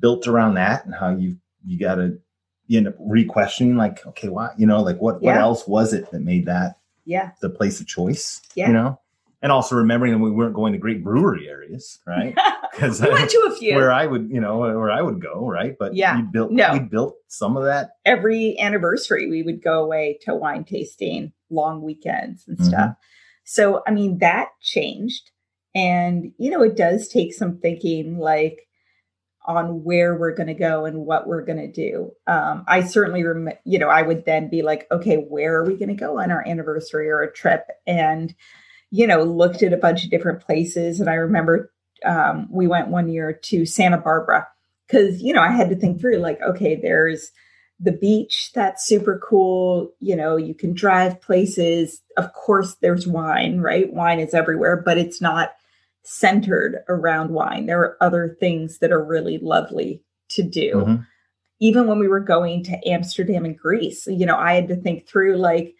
built around that, and how you you got to you end up re-questioning like, okay, why you know like what what else was it that made that Yeah. the place of choice? Yeah. You know. And also remembering that we weren't going to great brewery areas, right? Because we went to a few. where I would, you know, where I would go, right? But Yeah. we built, No. we built some of that. every anniversary we would go away to wine tasting long weekends and Mhm. stuff so i mean that changed and you know it does take some thinking like on where we're going to go and what we're going to do. Um, i certainly rem- you know i would then be like okay where are we going to go on our anniversary or a trip? And you know looked at a bunch of different places and i remember um, we went one year to santa barbara because you know i had to think through like okay there's the beach that's super cool you know you can drive places. Of course there's wine right? Wine is everywhere but it's not centered around wine. There are other things that are really lovely to do. Mhm. even when we were going to amsterdam and greece you know i had to think through like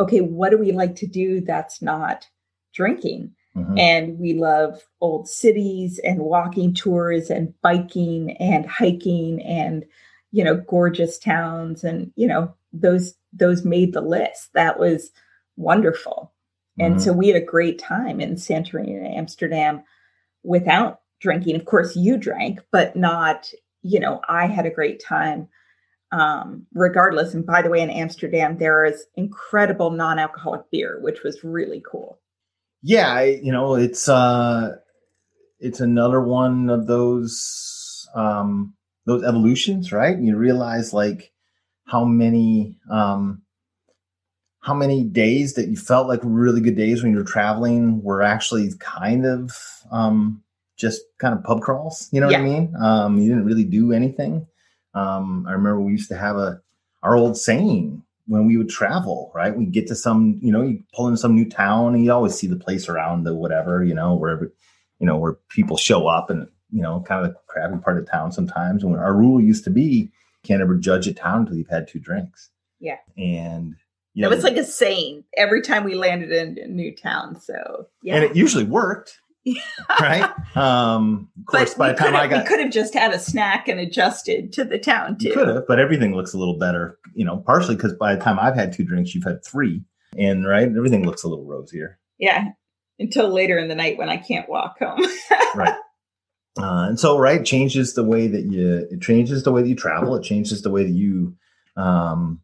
okay what do we like to do that's not drinking? Mhm. and we love old cities and walking tours and biking and hiking and you know gorgeous towns and you know those those made the list. That was wonderful and Mhm. so we had a great time in santorini and amsterdam without drinking. Of course, you drank, but not, you know, I had a great time um, regardless. And by the way, in Amsterdam, there is incredible non alcoholic beer, which was really cool. Yeah, I, you know, it's uh it's another one of those um those evolutions, right? You realize like how many um how many days that you felt like really good days when you were traveling were actually kind of um just kind of pub crawls, you know yeah. what I mean? Um you didn't really do anything. Um I remember we used to have a our old saying when we would travel, right? We get to some, you know, you pull in some new town and you always see the place around the whatever, you know, wherever, you know, where people show up and, you know, kind of the crappy part of town sometimes. And our rule used to be can't ever judge a town until you've had two drinks. Yeah. And you it was like a saying every time we landed in a new town. So yeah. And it usually worked. right? Um, of course, but by the time I got, we could have just had a snack and adjusted to the town too. Could have, but everything looks a little better, you know, partially because by the time I've had two drinks, you've had three, and right, everything looks a little rosier. Yeah, until later in the night when I can't walk home. right. Uh, and so, right, changes the way that you, it changes the way that you travel. It changes the way that you um,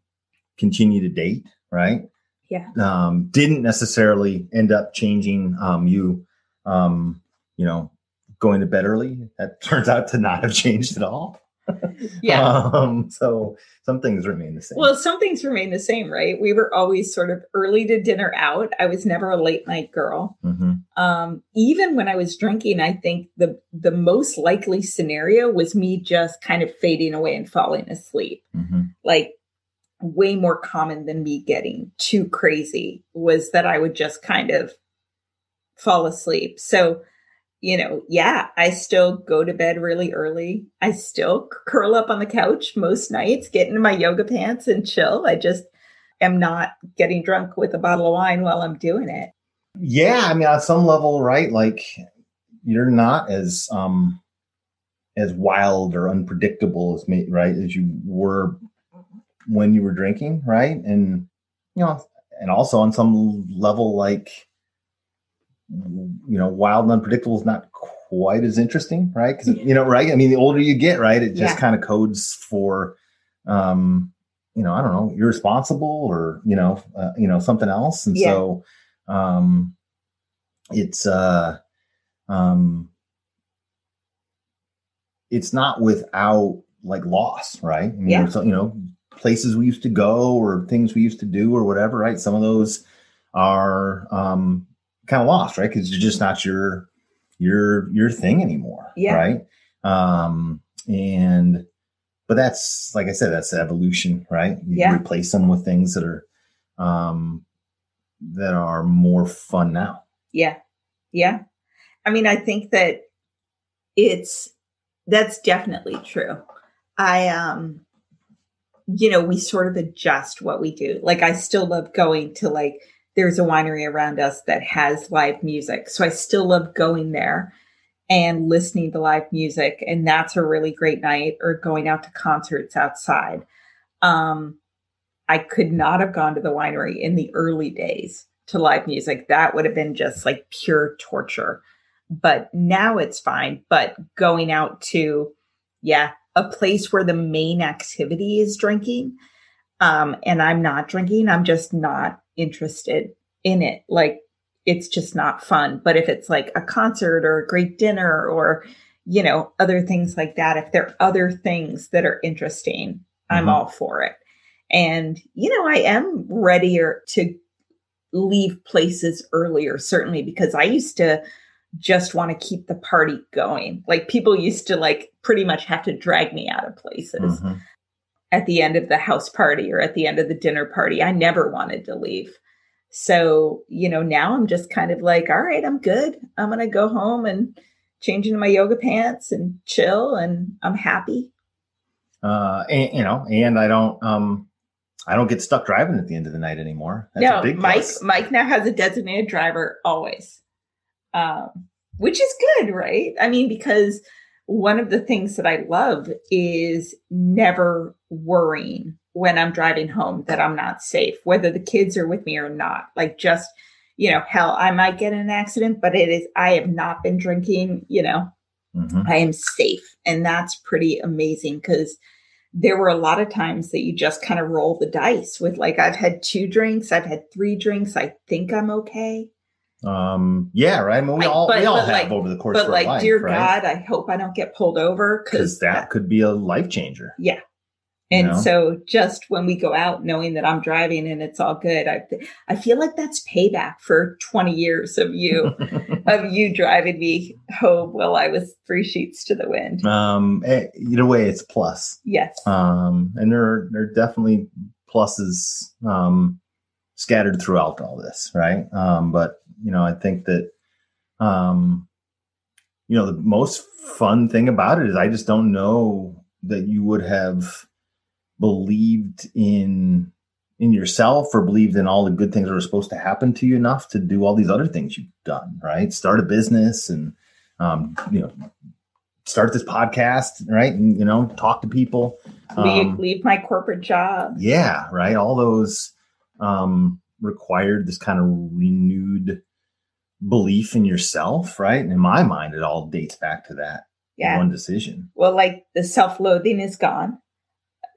continue to date, right? Yeah. Um, didn't necessarily end up changing um, you um, you know, going to bed early. That turns out to not have changed at all. yeah. Um, so some things remain the same. Well, some things remain the same, right? We were always sort of early to dinner out. I was never a late night girl. Mm-hmm. Um, even when I was drinking, I think the the most likely scenario was me just kind of fading away and falling asleep. Mm-hmm. Like way more common than me getting too crazy was that I would just kind of fall asleep. So, you know, yeah, I still go to bed really early. I still curl up on the couch most nights, get into my yoga pants and chill. I just am not getting drunk with a bottle of wine while I'm doing it. Yeah, I mean, on some level, right? Like you're not as um as wild or unpredictable as me, right, as you were when you were drinking, right? And you know, and also on some level, like you know, wild and unpredictable is not quite as interesting, right? Because you know, right? I mean, the older you get, right, it just yeah. kind of codes for, um, you know, I don't know, irresponsible or you know, uh, you know, something else, and yeah. so, um, it's uh, um, it's not without like loss, right? I mean, yeah. So, you know, places we used to go or things we used to do or whatever, right? Some of those are um kind of lost, right? Because it's just not your your your thing anymore, yeah. right? Um, and but that's like I said, that's evolution, right? You yeah. replace them with things that are um that are more fun now. Yeah. Yeah. I mean, I think that it's that's definitely true. I um you know, we sort of adjust what we do. Like I still love going to like there's a winery around us that has live music. So I still love going there and listening to live music. And that's a really great night or going out to concerts outside. Um, I could not have gone to the winery in the early days to live music. That would have been just like pure torture. But now it's fine. But going out to, yeah, a place where the main activity is drinking, um, and I'm not drinking, I'm just not interested in it. Like it's just not fun. But if it's like a concert or a great dinner or, you know, other things like that, if there are other things that are interesting, mm-hmm. I'm all for it. And, you know, I am readier to leave places earlier, certainly, because I used to just want to keep the party going. Like people used to like pretty much have to drag me out of places. Mm-hmm at the end of the house party or at the end of the dinner party. I never wanted to leave. So, you know, now I'm just kind of like, all right, I'm good. I'm going to go home and change into my yoga pants and chill and I'm happy. Uh, and, you know, and I don't, um, I don't get stuck driving at the end of the night anymore. That's no, Mike, plus. Mike now has a designated driver always. Um, which is good, right? I mean, because one of the things that I love is never worrying when I'm driving home that I'm not safe, whether the kids are with me or not. Like just you know, hell, I might get in an accident, but it is, I have not been drinking, you know, Mhm. I am safe. And that's pretty amazing because there were a lot of times that you just kind of roll the dice with like, I've had two drinks, I've had three drinks, I think I'm okay. Um, yeah, right. I mean, we Like, all but- we all have like- over the course But of our like, life, dear right? God, I hope I don't get pulled over because because that could be a life changer. Yeah. you And know? so just when we go out knowing that I'm driving and it's all good, I I feel like that's payback for 20 years of you of you driving me home while I was three sheets to the wind. um, eh, either way, it's plus. Yes. Um, and there are, there are definitely pluses um, scattered throughout all this, right? Um, but you know, I think that um, you know the most fun thing about it is I just don't know that you would have believed in in yourself or believed in all the good things that were supposed to happen to you enough to do all these other things you've done, right? Start a business and um, you know start this podcast, right? And you know, talk to people. leave, Um, leave my corporate job. yeah, right. All those um, required this kind of renewed belief in yourself, right? And in my mind, it all dates back to that Yeah. one decision. Well, like the self loathing is gone,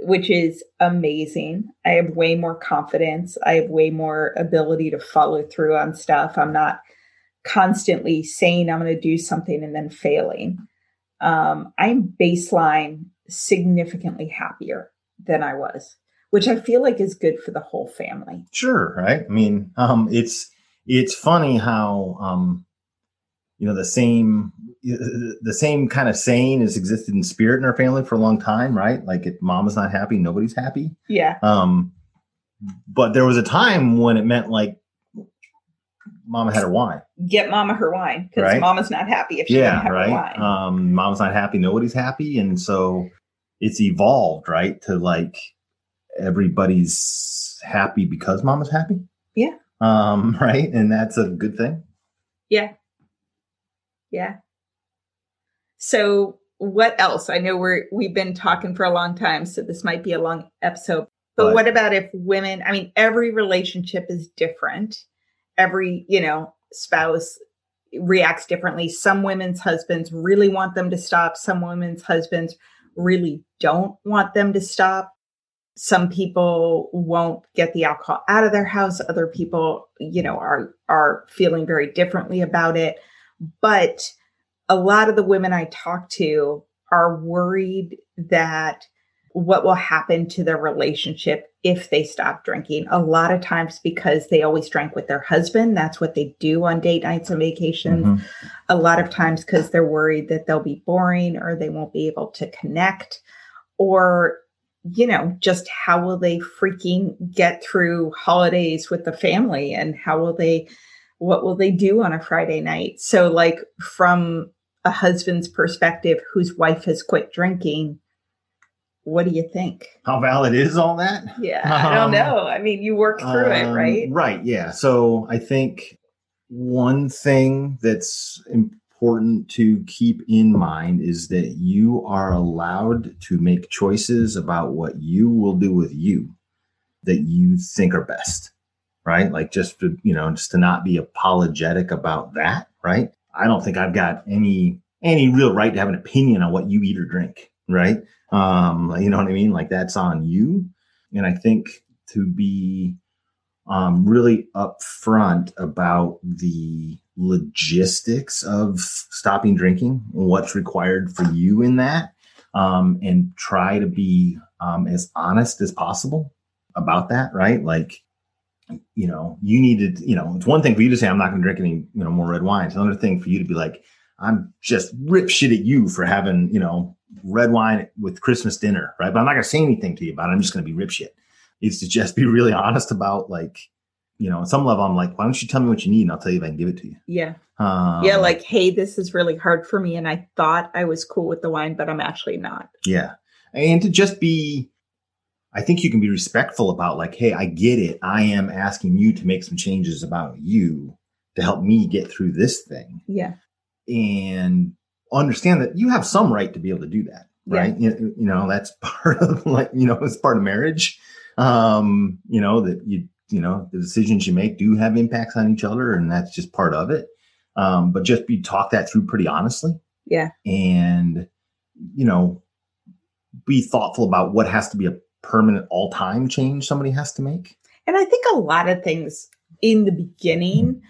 which is amazing. I have way more confidence. I have way more ability to follow through on stuff. I'm not constantly saying I'm going to do something and then failing. Um, I'm baseline significantly happier than I was, which I feel like is good for the whole family. Sure, right? I mean, um, it's it's funny how um, you know the same the same kind of saying has existed in spirit in our family for a long time, right? Like if mama's not happy, nobody's happy. Yeah. Um, but there was a time when it meant like mama had her wine. Get mama her wine because Right. mama's not happy if she Yeah, have her right. wine. Um, mom's not happy, nobody's happy, and so it's evolved, right, to like everybody's happy because mama's happy. Yeah. Um, right, and that's a good thing. Yeah. Yeah. So what else? I know we're we've been talking for a long time, so this might be a long episode. But, But- what about if women, I mean, every relationship is different. Every, you know, spouse reacts differently. Some women's husbands really want them to stop. Some women's husbands really don't want them to stop. Some people won't get the alcohol out of their house. Other people, you know, are are feeling very differently about it. But a lot of the women I talk to are worried that what will happen to their relationship if they stop drinking. A lot of times because they always drank with their husband. That's what they do on date nights and vacations. Mhm. A lot of times because they're worried that they'll be boring or they won't be able to connect or you know, just how will they freaking get through holidays with the family and how will they what will they do on a Friday night? So like from a husband's perspective whose wife has quit drinking, what do you think? How valid is all that? Yeah, I don't Um, know. I mean, you work through it, Um, right? Right. Yeah. So I think one thing that's important to keep in mind is that you are allowed to make choices about what you will do with you that you think are best. Right. Like just to, you know, just to not be apologetic about that. Right. I don't think I've got any any real right to have an opinion on what you eat or drink. Right. Um, you know what I mean? Like that's on you. And I think to be um, really upfront about the logistics of stopping drinking, what's required for you in that, um, and try to be um, as honest as possible about that, right? Like, you know, you need to, you know, it's one thing for you to say, I'm not going to drink any, you know, more red wine. It's another thing for you to be like, I'm just rip shit at you for having, you know, red wine with Christmas dinner, right? But I'm not going to say anything to you about it. I'm just going to be rip shit. It's to just be really honest about like, you know, at some level, I'm like, why don't you tell me what you need and I'll tell you if I can give it to you. Yeah. Um, yeah, like, hey, this is really hard for me. And I thought I was cool with the wine, but I'm actually not. Yeah. And to just be, I think you can be respectful about like, hey, I get it. I am asking you to make some changes about you to help me get through this thing Yeah. and understand that you have some right to be able to do that. Right. You, you know, that's part of like, you know, it's part of marriage. Um, you know, that you you know, the decisions you make do have impacts on each other, and that's just part of it. Um, but just be talk that through pretty honestly. Yeah. And, you know, be thoughtful about what has to be a permanent all time change somebody has to make. And I think a lot of things in the beginning,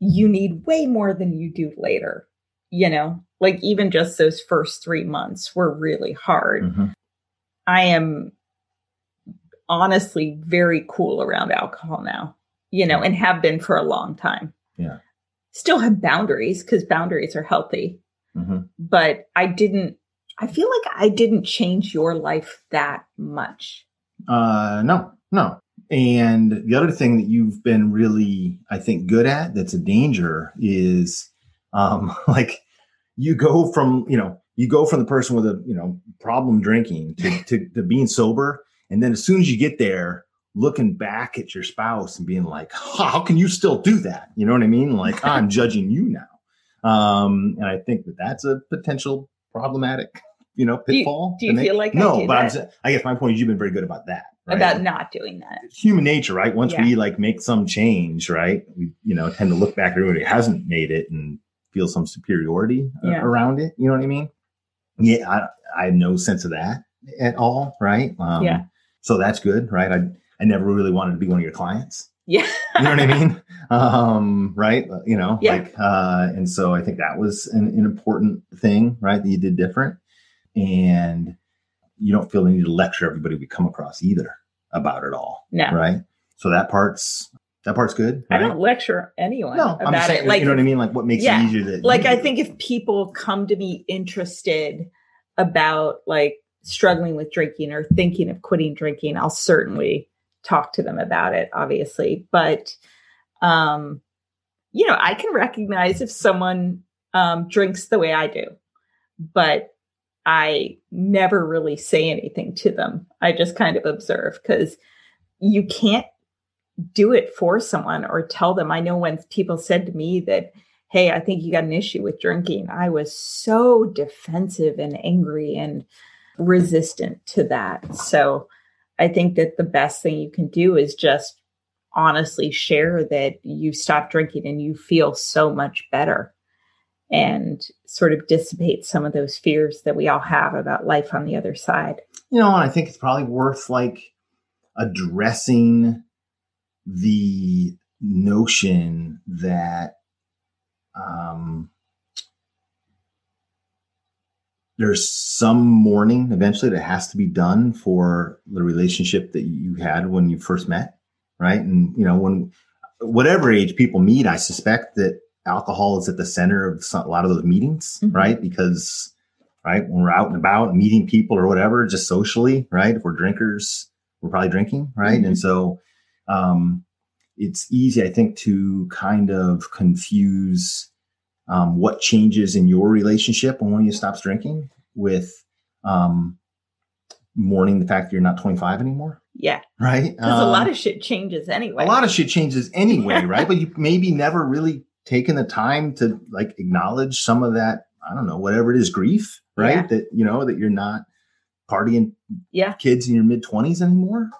you need way more than you do later. You know, like even just those first three months were really hard. Mm-hmm. I am honestly very cool around alcohol now, you know, and have been for a long time. Yeah. Still have boundaries because boundaries are healthy. Mm-hmm. But I didn't, I feel like I didn't change your life that much. Uh, no, no. And the other thing that you've been really, I think, good at that's a danger is um, like you go from, you know, you go from the person with a, you know, problem drinking to, to, to being sober. And then as soon as you get there, looking back at your spouse and being like, how can you still do that? You know what I mean? Like, I'm judging you now. Um, and I think that that's a potential problematic, you know, pitfall. Do you, do you feel like no? I but I'm, I guess my point is you've been very good about that. Right? about not doing that? it's human nature, right? Once Yeah. we like make some change, right, we you know tend to look back at everybody who hasn't made it and feel some superiority uh, Yeah. around it. You know what I mean? Yeah, I, I have no sense of that at all, right? Um, Yeah. So that's good, right? I I never really wanted to be one of your clients. Yeah. You know what I mean? Um, right? You know, Yeah. like, uh, and so I think that was an, an important thing, right? That you did different, and you don't feel the need to lecture everybody we come across either about it all No. right? So that part's that part's good. I don't lecture anyone No, I'm saying, it. Like, you know what I mean. Like, what makes Yeah. it easier that like I think if people come to me interested about like struggling with drinking or thinking of quitting drinking, I'll certainly talk to them about it, obviously. But um, you know, I can recognize if someone um drinks the way I do, but I never really say anything to them. I just kind of observe because you can't do it for someone or tell them. I know when people said to me that, Hey, I think you got an issue with drinking, I was so defensive and angry and resistant to that. So I think that the best thing you can do is just honestly share that you stopped drinking and you feel so much better and sort of dissipate some of those fears that we all have about life on the other side. you know, and I think it's probably worth like addressing the notion that um, there's some mourning eventually that has to be done for the relationship that you had when you first met, right? And you know, when whatever age people meet, I suspect that alcohol is at the center of some, a lot of those meetings, Mhm. right? Because right when we're out and about meeting people or whatever, just socially, right? If we're drinkers, we're probably drinking, right? Mhm. And so, um, it's easy, I think, to kind of confuse um, what changes in your relationship when one of you stops drinking with um, mourning the fact that you're not 25 anymore, Yeah. right? Because a lot Um, of shit changes anyway. a lot of shit changes anyway, right? But you maybe never really taken the time to like acknowledge some of that. I don't know, whatever it is, grief, right? Yeah. That you know that you're not partying Yeah. kids in your mid 20s anymore.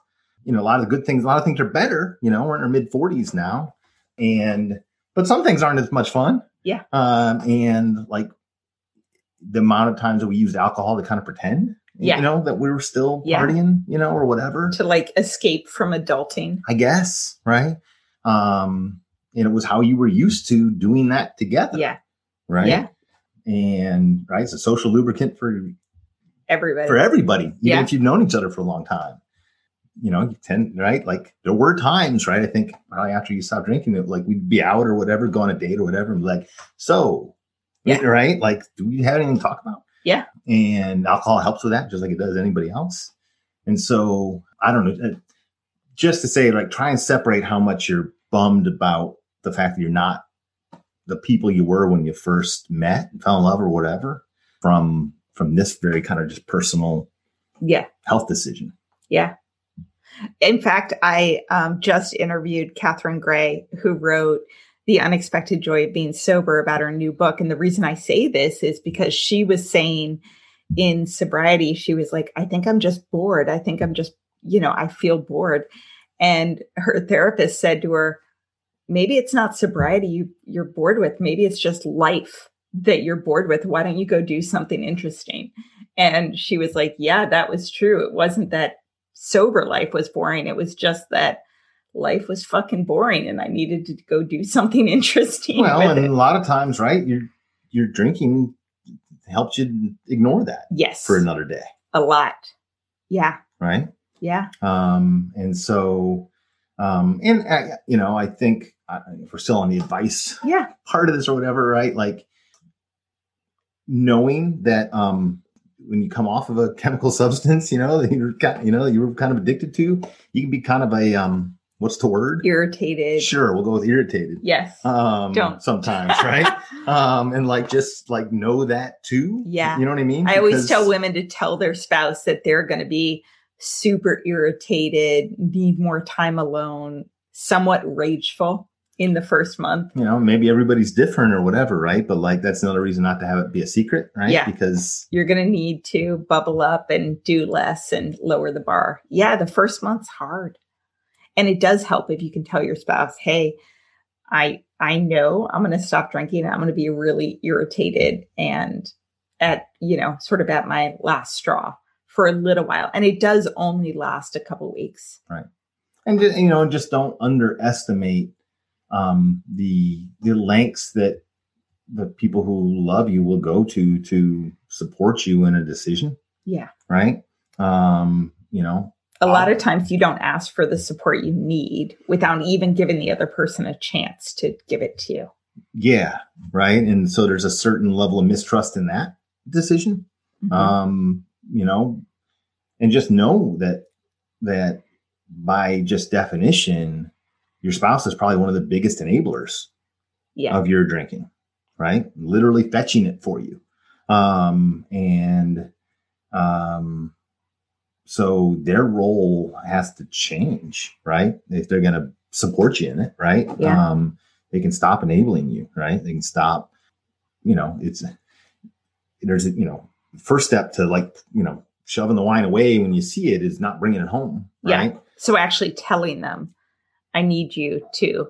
You know, a lot of the good things, a lot of things are better. You know, we're in our mid 40s now, and but some things aren't as much fun. Yeah. Um, and like the amount of times that we used alcohol to kind of pretend, Yeah. you know, that we were still Yeah. partying, you know, or whatever. to like escape from adulting. I guess, right? Um, and it was how you were used to doing that together, Yeah. right? Yeah. And right, it's a social lubricant for Everybody. for everybody, even Yeah. if you've known each other for a long time. You know, you tend right. Like there were times, right? I think probably after you stopped drinking, that like we'd be out or whatever, go on a date or whatever, and be like, so, Yeah. right? Like, do we have anything to talk about? Yeah. And alcohol helps with that, just like it does anybody else. And so I don't know. uh, Just to say, like, try and separate how much you're bummed about the fact that you're not the people you were when you first met, and fell in love, or whatever, from from this very kind of just personal Yeah. health decision. Yeah. In fact, I um, just interviewed Catherine Gray, who wrote The Unexpected Joy of Being Sober about her new book. And the reason I say this is because she was saying in sobriety, she was like, I think I'm just bored. I think I'm just, you know, I feel bored. And her therapist said to her, maybe it's not sobriety you, you're bored with. Maybe it's just life that you're bored with. Why don't you go do something interesting? And she was like, yeah, that was true. It wasn't that sober life was boring. It was just that life was fucking boring and I needed to go do something interesting. Well, and it. a lot of times, right, you're you're drinking helps you ignore that. Yes. For another day. A lot. Yeah. Right? Yeah. Um and so um and uh, you know, I think uh, if we're still on the advice yeah. part of this or whatever, right? Like knowing that um when you come off of a chemical substance, you know, that you're you know, you were kind of addicted to, you can be kind of a um what's the word? Irritated. Sure, we'll go with irritated. Yes. Um Don't. sometimes, right? um and like just like know that too. Yeah. You know what I mean? I always tell women to tell their spouse that they're going to be super irritated, need more time alone, somewhat rageful in the first month. You know, maybe everybody's different or whatever, right? But like that's another reason not to have it be a secret, right? Yeah. Because you're going to need to bubble up and do less and lower the bar. Yeah, the first month's hard. And it does help if you can tell your spouse, "Hey, I I know I'm going to stop drinking. I'm going to be really irritated and at, you know, sort of at my last straw for a little while." And it does only last a couple weeks. Right. And you know, just don't underestimate um, the the lengths that the people who love you will go to to support you in a decision. Yeah. Right. Um, you know, a lot of times you don't ask for the support you need without even giving the other person a chance to give it to you. Yeah. Right. And so there's a certain level of mistrust in that decision. Mm-hmm. Um, you know, and just know that that by just definition, your spouse is probably one of the biggest enablers yeah. of your drinking, right? Literally fetching it for you. Um, and um, so their role has to change, right? If they're going to support you in it, right? Yeah. Um, they can stop enabling you, right? They can stop, you know, it's, there's a, you know, first step to like, you know, shoving the wine away when you see it is not bringing it home, right? Yeah. So actually telling them, I need you to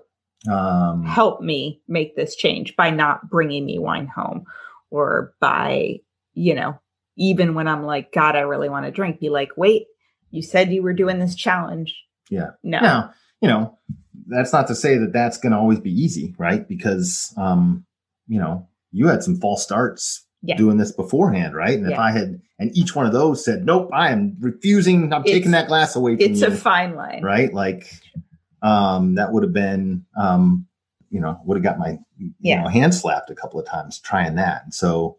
um, help me make this change by not bringing me wine home or by, you know, even when I'm like, God, I really want to drink, be like, wait, you said you were doing this challenge. Yeah. No. Now, you know, that's not to say that that's going to always be easy, right? Because, um, you know, you had some false starts yeah. doing this beforehand, right? And yeah. if I had, and each one of those said, nope, I am refusing, I'm it's, taking that glass away from it's you. It's a fine line. Right? Like, um, that would have been, um, you know, would have got my yeah. you know, hand slapped a couple of times trying that. And so,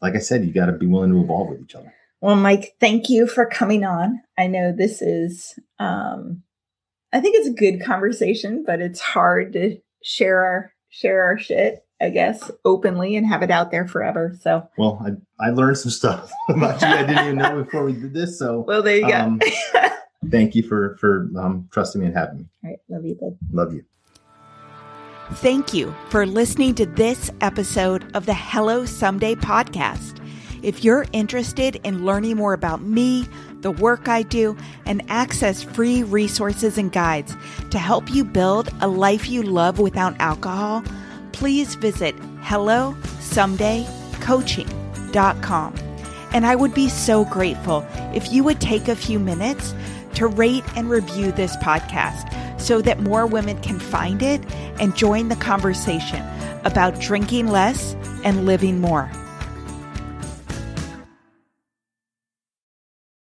like I said, you got to be willing to evolve with each other. Well, Mike, thank you for coming on. I know this is, um, I think it's a good conversation, but it's hard to share our share our shit, I guess, openly and have it out there forever. So, well, I I learned some stuff about you I didn't even know before we did this. So, well, there you um, go. thank you for for um, trusting me and having me. All right, love you, bud. Love you. Thank you for listening to this episode of the Hello Someday podcast. If you're interested in learning more about me, the work I do, and access free resources and guides to help you build a life you love without alcohol, please visit HelloSomedayCoaching.com. And I would be so grateful if you would take a few minutes to rate and review this podcast so that more women can find it and join the conversation about drinking less and living more.